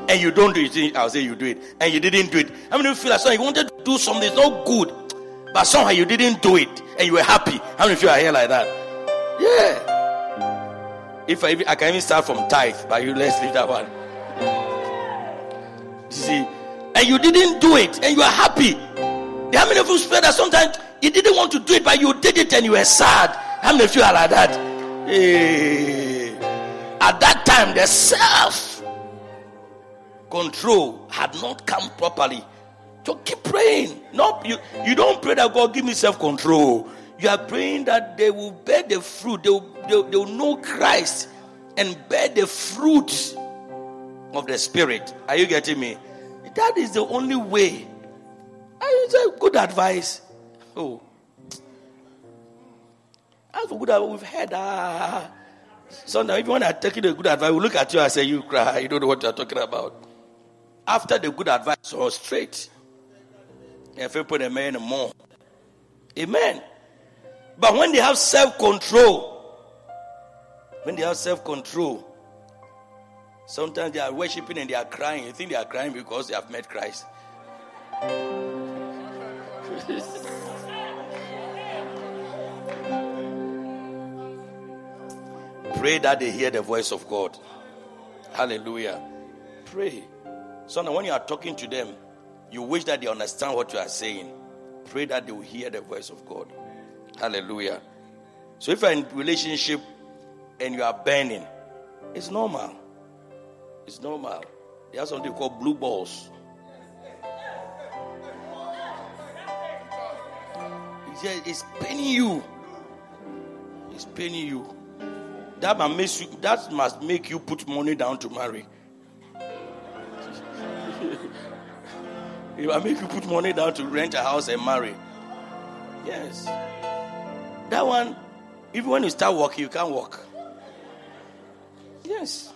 And you don't do it. I'll say you do it. And you didn't do it. How many of you feel like so you wanted to do something, it's not good, but somehow you didn't do it and you were happy? How many of you are here like that? Yeah. If I, I can even start from tithe, but you let's leave that one. You see, and you didn't do it and you are happy. How many of you feel that sometimes you didn't want to do it, but you did it and you were sad? How many of you are like that? Hey. At that time, the self control had not come properly. So keep praying. No, you, you don't pray that God give me self control. You are praying that they will bear the fruit, they will, they, they will know Christ and bear the fruit of the Spirit. Are you getting me? That is the only way. It's a good advice. Oh. For good advice, we've heard. Ah, Sometimes, if you want to take a good advice, we look at you and say, You cry, you don't know what you're talking about. After the good advice or straight, if you put a man more. Amen. But when they have self control, when they have self control, sometimes they are worshiping and they are crying. You think they are crying because they have met Christ. Pray that they hear the voice of God. Hallelujah. Pray. So now when you are talking to them, you wish that they understand what you are saying. Pray that they will hear the voice of God. Hallelujah. So if you're in relationship and you are burning, it's normal. It's normal. Have something called blue balls. It's paining you. It's paining you. That must you, that must make you put money down to marry. Will make you put money down to rent a house and marry. Yes. That one, even when you start walking, you can't walk. Yes.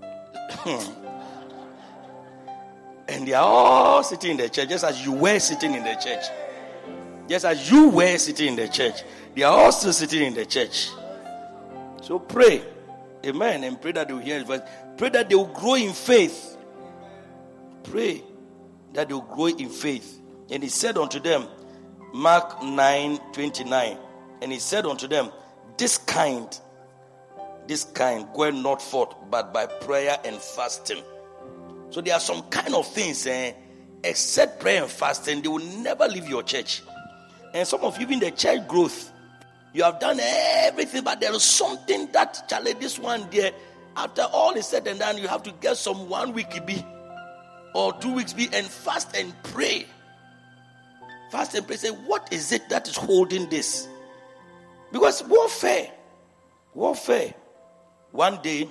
and they are all sitting in the church, just as you were sitting in the church. Just as you were sitting in the church. They are all still sitting in the church. So pray. Amen. And pray that they will hear his voice. Pray that they will grow in faith. Pray that they will grow in faith. And he said unto them, Mark 9 29. And he said unto them, This kind, this kind, go not forth, but by prayer and fasting. So there are some kind of things, eh, except prayer and fasting, they will never leave your church. And some of you in the church growth, you have done everything, but there is something that challenge this one there. After all is said and done, you have to get some one week be or two weeks be and fast and pray. Fast and pray. Say, what is it that is holding this? Because warfare, warfare. One day,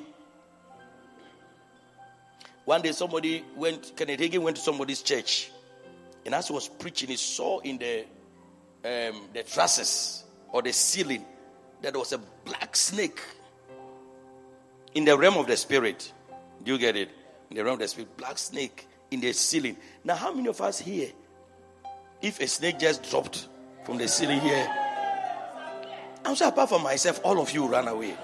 one day somebody went, Kenneth Hagin went to somebody's church, and as he was preaching, he saw in the um, the trusses or the ceiling that there was a black snake in the realm of the spirit. Do you get it? In the realm of the spirit, black snake in the ceiling. Now, how many of us here, if a snake just dropped from the ceiling here, I'm sure apart from myself, all of you run away.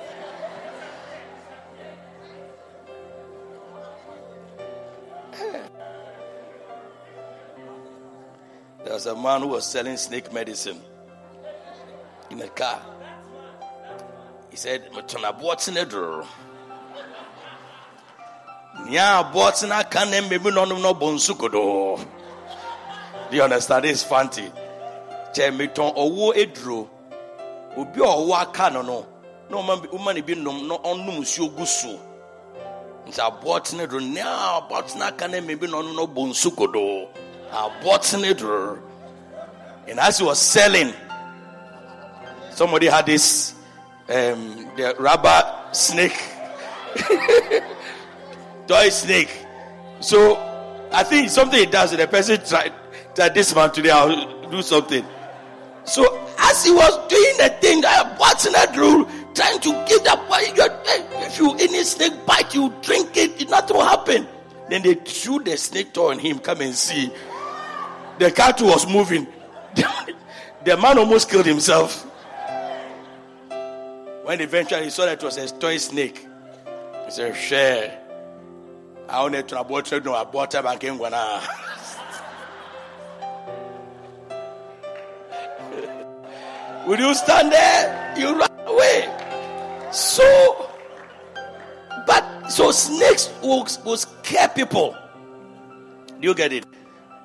There was a man who was selling snake medicine in a car. He said. Nya Botsina can maybe no no bonsukodo. Do you understand? It's fancy. Chemeton owo edro. Obi owo aka no no. Man woman bi nom no onum nsuo gu so. Nti abɔtene do ne abɔtene aka na maybe no no bo nsu kodo. Abɔtene do. And as he was selling, somebody had this um, the rubber snake, toy snake. So I think something he does. The person tried that this man today I'll do something. So as he was doing the thing, I was in that rule, trying to give that boy. If you any snake bite, you drink it, nothing will happen. Then they threw the snake toy on him. Come and see. The cattle was moving. the man almost killed himself. When eventually he saw that it was a toy snake, he said, Share. No abort him again when Will you stand there? You run away. So, but so snakes will, will scare people. Do you get it?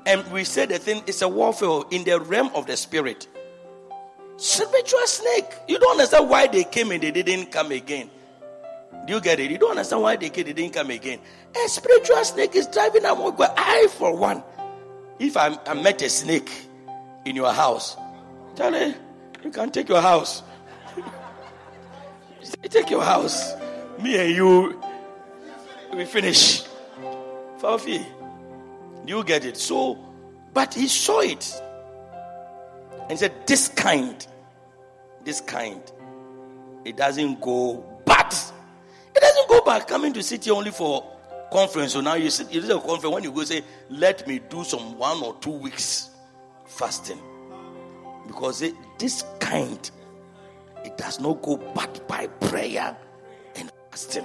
And we say the thing is a warfare in the realm of the spirit. Spiritual snake. You don't understand why they came and they didn't come again. Do you get it? You don't understand why they they didn't come again. A spiritual snake is driving them. I, for one, if I, I met a snake in your house, tell her, you can take your house. take your house. Me and you, we finish. Fafi. You get it. So, but he saw it. And he said, This kind, this kind, it doesn't go bad. It doesn't go back coming to city only for conference. So now you sit, you a conference when you go say, Let me do some one or two weeks fasting. Because it, this kind, it does not go back by prayer and fasting.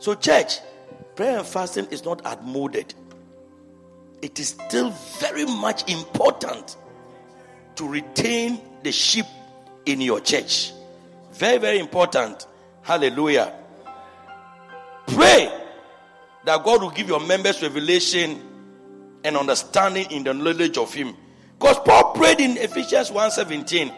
So, church, prayer and fasting is not admored. It is still very much important to retain the sheep in your church. Very, very important. Hallelujah. Pray that God will give your members revelation and understanding in the knowledge of Him. Because Paul prayed in Ephesians 1:17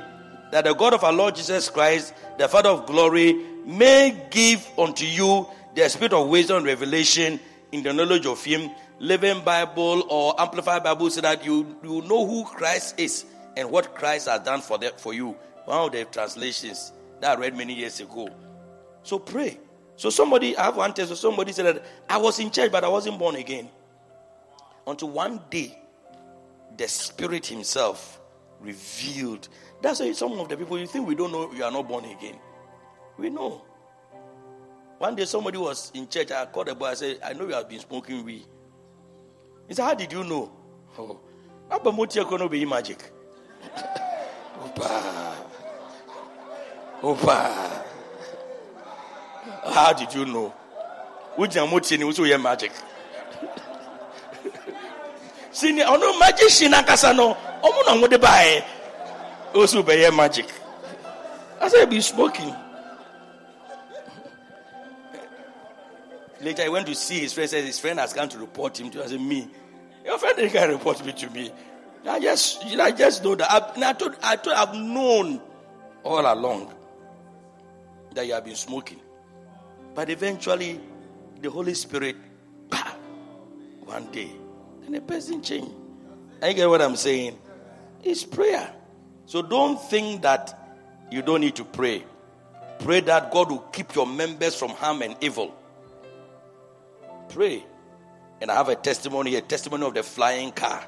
that the God of our Lord Jesus Christ, the Father of glory, may give unto you the spirit of wisdom and revelation in the knowledge of Him. Living Bible or Amplified Bible so that you, you know who Christ is and what Christ has done for, the, for you. One of the translations that I read many years ago. So pray. So somebody, I have one test. So somebody said that I was in church, but I wasn't born again. Until one day, the Spirit Himself revealed. That's why some of the people you think we don't know you are not born again. We know. One day somebody was in church. I called the boy. I said, "I know you have been smoking weed." He said, "How did you know?" Oh, I'm be magic. Opa. Opa. How did you know? Wogyina motie ne wo sɛ woyɛ magic sini ɔno magician ankasa no ɔmo na ɔmo baeɛ ɔsɛ wobɛyɛ magic I said be smoking Later, I went to see his friend. Said his friend has come to report him to. I said, "Me, your friend didn't report me to me. I just, I just know that. I've, I told, I told, I've known all along that you have been smoking, but eventually, the Holy Spirit, bah, one day, then the person changed. I get what I'm saying? It's prayer. So don't think that you don't need to pray. Pray that God will keep your members from harm and evil. Pray. And I have a testimony, a testimony of the flying car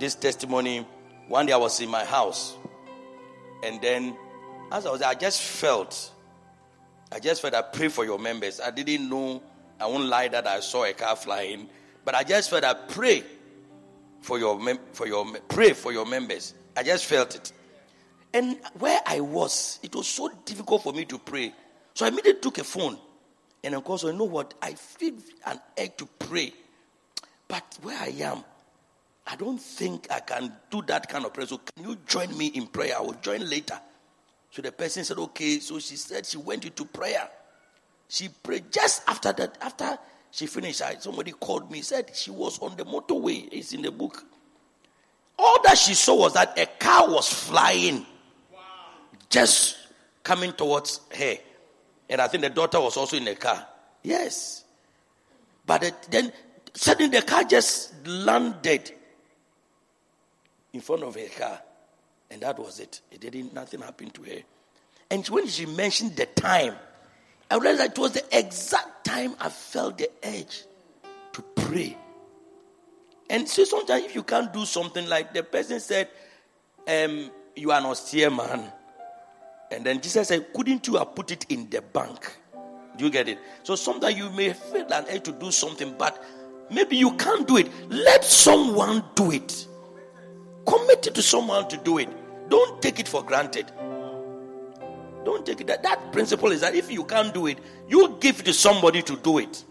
this testimony. One day I was in my house, and then as I was, I just felt, I just felt I pray for your members. I didn't know, I won't lie that I saw a car flying, but I just felt I pray for your for your pray for your members. I just felt it, and where I was, it was so difficult for me to pray. So I immediately took a phone, and of course, you know what? I feel an egg to pray, but where I am, I don't think I can do that kind of prayer. So can you join me in prayer? I will join later. So the person said, okay. So she said she went into prayer. She prayed just after that. After she finished, somebody called me, said she was on the motorway. It's in the book. all that she saw was that a car was flying, just coming towards her. And I think the daughter was also in the car. Yes. But then suddenly the car just landed in front of her car. And that was it. It didn't, nothing happened to her. And when she mentioned the time, I realized it was the exact time I felt the urge to pray. And so sometimes if you can't do something like the person said, um, you are an austere man. And then Jesus said, couldn't you have put it in the bank? Do you get it? So sometimes you may feel an urge to do something, but maybe you can't do it. Let someone do it. Commit it to someone to do it. Don't take it for granted. Don't take it. That, that principle is that if you can't do it, you give to somebody to do it.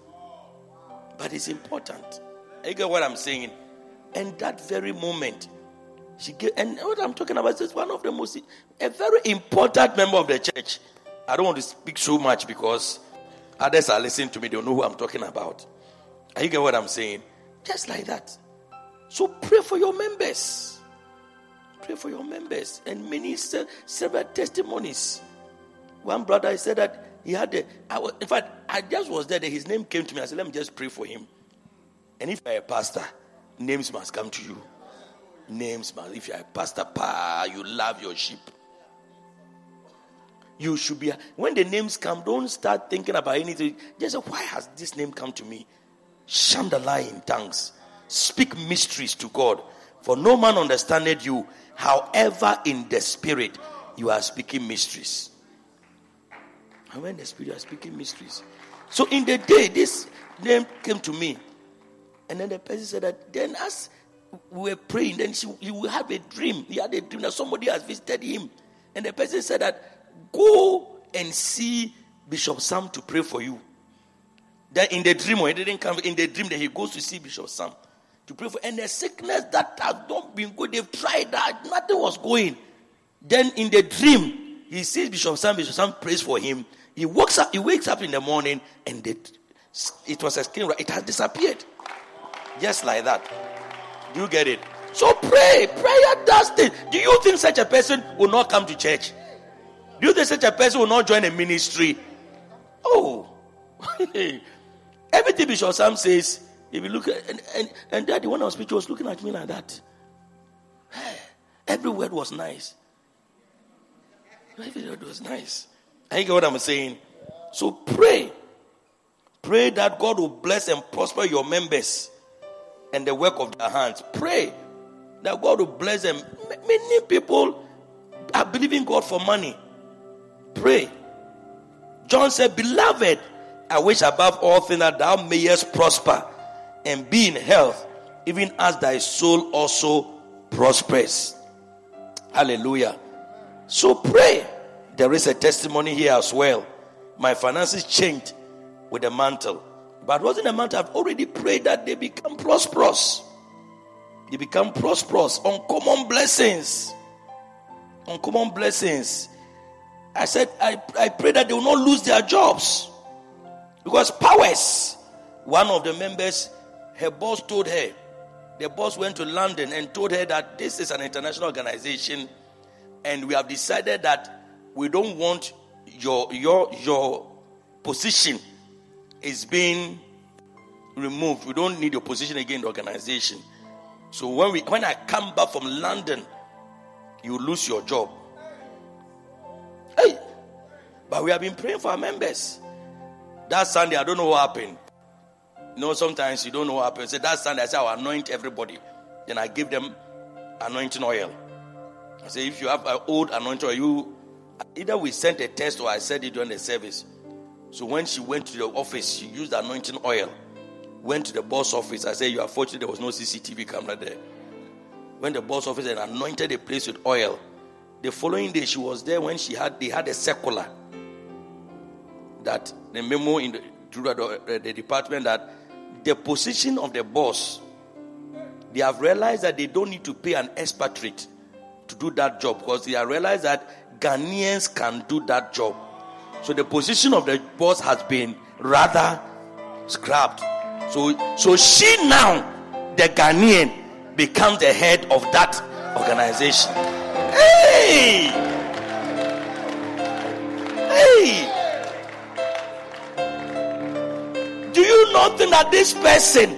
But it's important. You get what I'm saying? And that very moment, she gave, and what I'm talking about is one of the most, a very important member of the church. I don't want to speak so much because others are listening to me, they know who I'm talking about. Are you get what I'm saying? Just like that. So pray for your members. Pray for your members. And many several testimonies. One brother said that he had a, I was, in fact, I just was there. His name came to me. I said, let me just pray for him. And if you're a pastor, names must come to you. Names must. If you're a pastor, pa, you love your sheep. You should be. When the names come, don't start thinking about anything. Just say, why has this name come to me? Shun the lie in tongues. Speak mysteries to God. For no man understandeth you. However, in the spirit, you are speaking mysteries. And when the spirit, you are speaking mysteries. So in the day, this name came to me. And then the person said that then as we were praying, then she, he will have a dream. He had a dream that somebody has visited him. And the person said that go and see Bishop Sam to pray for you. Then in the dream, or he didn't come in the dream that he goes to see Bishop Sam to pray for. And the sickness that has not been good, they've tried that, nothing was going. Then in the dream, he sees Bishop Sam, Bishop Sam prays for him. He wakes up, he wakes up in the morning and the, it was a skin, it has disappeared. Just like that. Do you get it? So pray. Prayer does this. Do you think such a person will not come to church? Do you think such a person will not join a ministry? Oh. Everything Bishop Sam says, if you look at and, and, and daddy, when I was speaking, was looking at me like that. Every word was nice. Every word was nice. I get what I'm saying. So pray. Pray that God will bless and prosper your members and the work of their hands. Pray that God will bless them. Many people are believing God for money. Pray. John said, Beloved, I wish above all things that thou mayest prosper and be in health, even as thy soul also prospers. Hallelujah. So pray. There is a testimony here as well. My finances changed with the mantle. But wasn't a mantle? I've already prayed that they become prosperous. They become prosperous. Uncommon blessings. Uncommon blessings. I said, I, I pray that they will not lose their jobs. Because powers, one of the members, her boss told her, the boss went to London and told her that this is an international organization and we have decided that we don't want your your your position is being removed. We don't need your position again in the organization. So when we when I come back from London, you lose your job. Hey, but we have been praying for our members. That Sunday, I don't know what happened. You know, sometimes you don't know what happens. So that Sunday, I said, I'll anoint everybody. Then I give them anointing oil. I say, if you have an old anointing oil, you either we sent a test or I said it during the service. So when she went to the office, she used anointing oil. Went to the boss office. I said, You are fortunate there was no CCTV camera there. When the boss office and anointed the place with oil. The following day, she was there when she had they had a circular that the memo in the, the department that the position of the boss, they have realized that they don't need to pay an expatriate to do that job because they have realized that Ghanaians can do that job. So the position of the boss has been rather scrapped. So, so she now, the Ghanaian, becomes the head of that organization. Hey! Hey! Do you not think that this person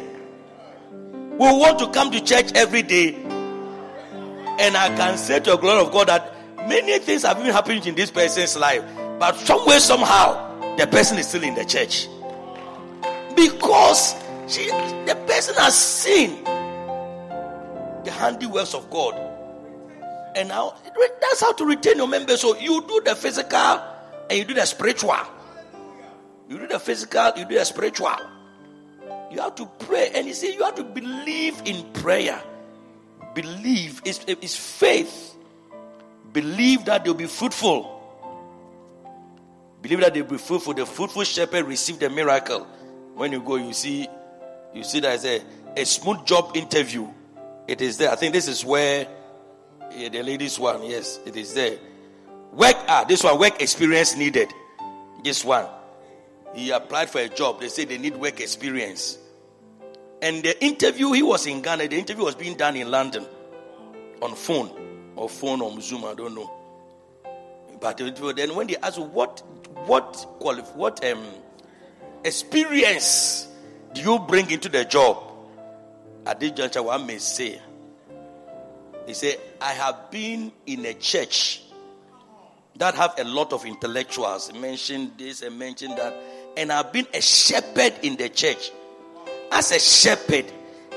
will want to come to church every day? And I can say to the glory of God that many things have been happening in this person's life, but somewhere, somehow, the person is still in the church because she, the person has seen the handiworks of God. And now that's how to retain your members. So you do the physical and you do the spiritual. You do the physical, you do the spiritual. You have to pray. And you see, you have to believe in prayer. Believe is is faith. Believe that they'll be fruitful. Believe that they'll be fruitful. The fruitful shepherd received the miracle. When you go, you see, you see there's a, a smooth job interview. It is there. I think this is where yeah, the ladies one. Yes, it is there. Work ah, this one work experience needed. This one. He applied for a job. They say they need work experience. And the interview, he was in Ghana. The interview was being done in London on phone or phone on Zoom. I don't know. But then when they asked what what qualif- what um experience do you bring into the job? At this juncture, one may say, he said, I have been in a church that have a lot of intellectuals. Mention this and mention that. And I've been a shepherd in the church. As a shepherd,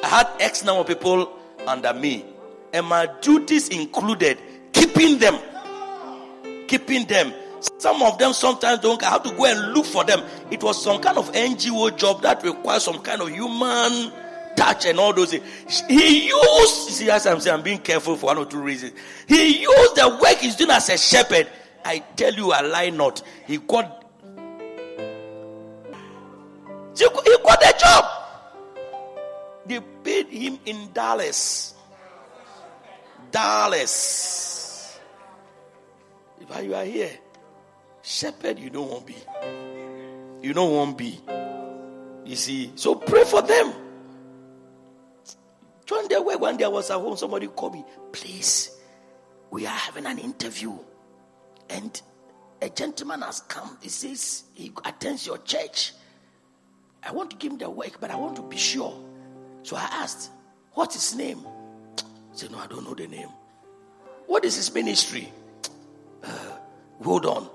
I had X number of people under me. And my duties included keeping them. Keeping them some of them sometimes don't have to go and look for them. It was some kind of NGO job that requires some kind of human touch and all those things. He used, see, as I'm saying, I'm being careful for one or two reasons. He used the work he's doing as a shepherd. I tell you, I lie not. He got, he got the job. They paid him in dollars. Dollars. If you are here, Shepherd, you don't want to be. You don't want to be. You see, so pray for them. Join their work. One day when I was at home, somebody called me, please, we are having an interview. And a gentleman has come. He says he attends your church. I want to give him the work, but I want to be sure. So I asked, What's his name? He said, No, I don't know the name. What is his ministry? Uh, hold on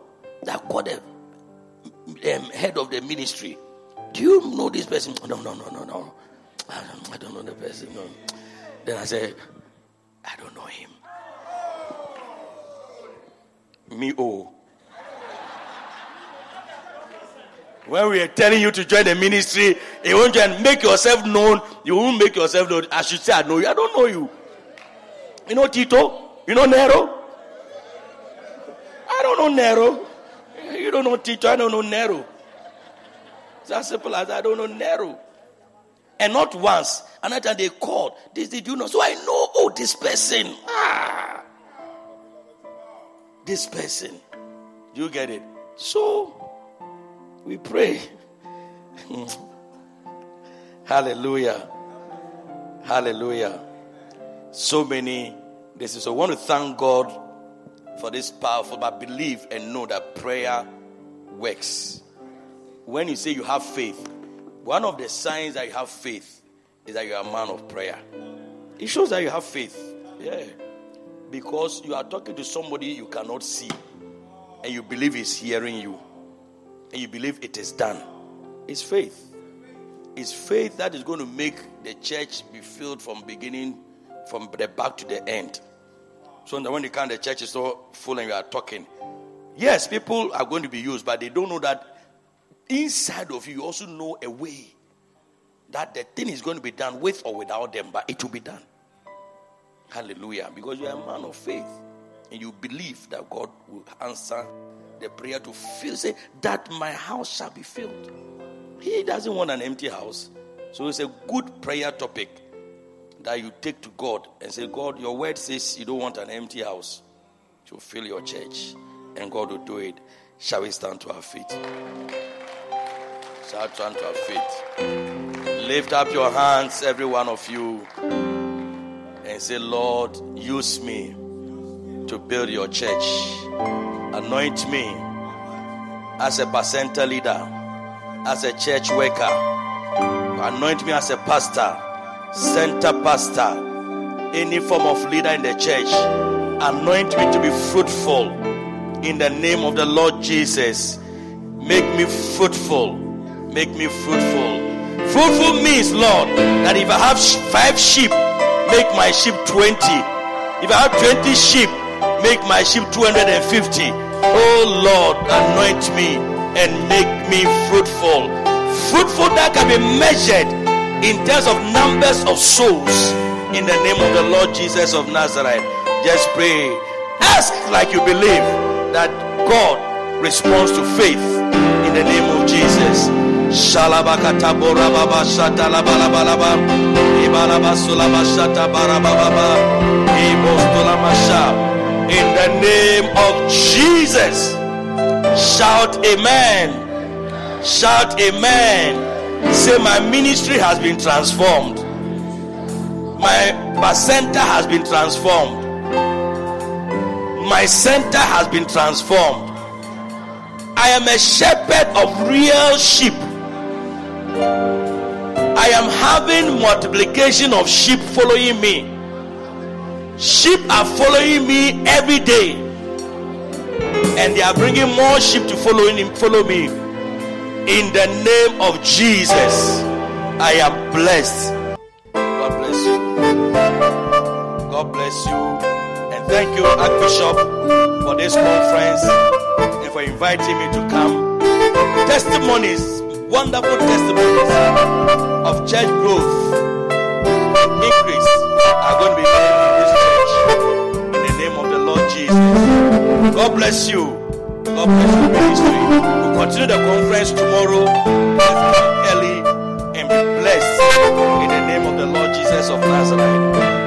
that called the um, head of the ministry. Do you know this person? No, no, no, no, no. I don't, I don't know the person. No. Then I said, I don't know him. Me, oh. When we are telling you to join the ministry, you won't join, make yourself known. You won't make yourself known. I should say, I know you. I don't know you. You know Tito? You know Nero? I don't know Nero. You don't know Tito, I don't know Nero. It's as simple as I don't know Nero. And not once. Another time they called. This did you know? So I know, oh, this person. Ah. This person. You get it? So we pray. Hallelujah. Hallelujah. So many. This is. I want to thank God for this powerful, but believe and know that prayer works. When you say you have faith, one of the signs that you have faith is that you are a man of prayer. It shows that you have faith. Yeah. Because you are talking to somebody you cannot see, and you believe he's hearing you, and you believe it is done. It's faith. It's faith that is going to make the church be filled from beginning, from the back to the end. So that when you come, the church is so full and you are talking. Yes, people are going to be used, but they don't know that inside of you, you also know a way that the thing is going to be done with or without them, but it will be done. Hallelujah. Because you are a man of faith and you believe that God will answer the prayer to fill, say, that my house shall be filled. He doesn't want an empty house. So it's a good prayer topic that you take to God and say, God, your word says you don't want an empty house to fill your church, and God will do it. Shall we stand to our feet? Shall we stand to our feet? Lift up your hands, every one of you. and say, Lord, use me to build your church. Anoint me as a percenter leader, as a church worker. Anoint me as a pastor, center pastor, any form of leader in the church. Anoint me to be fruitful in the name of the Lord Jesus. Make me fruitful. Make me fruitful. Fruitful means, Lord, that if I have five sheep, make my sheep 20. If I have 20 sheep, make my sheep 250. Oh Lord, anoint me and make me fruitful. Fruitful that can be measured in terms of numbers of souls. In the name of the Lord Jesus of Nazareth, just pray. Ask like you believe that God responds to faith in the name of Jesus. Barababa. In the name of Jesus. Shout amen. Shout amen. Say my ministry has been transformed. My center has been transformed my center has been transformed. I am a shepherd of real sheep. I am having multiplication of sheep following me. Sheep are following me every day, and they are bringing more sheep to follow, him, follow me. In the name of Jesus, I am blessed. God bless you. God bless you. And thank you, Archbishop, for this conference and for inviting me to come. Testimonies, wonderful testimonies of church growth, increase are going to be made name of the Lord Jesus. God bless you. God bless your ministry. We'll continue the conference tomorrow. Let's early and be blessed in the name of the Lord Jesus of Nazareth.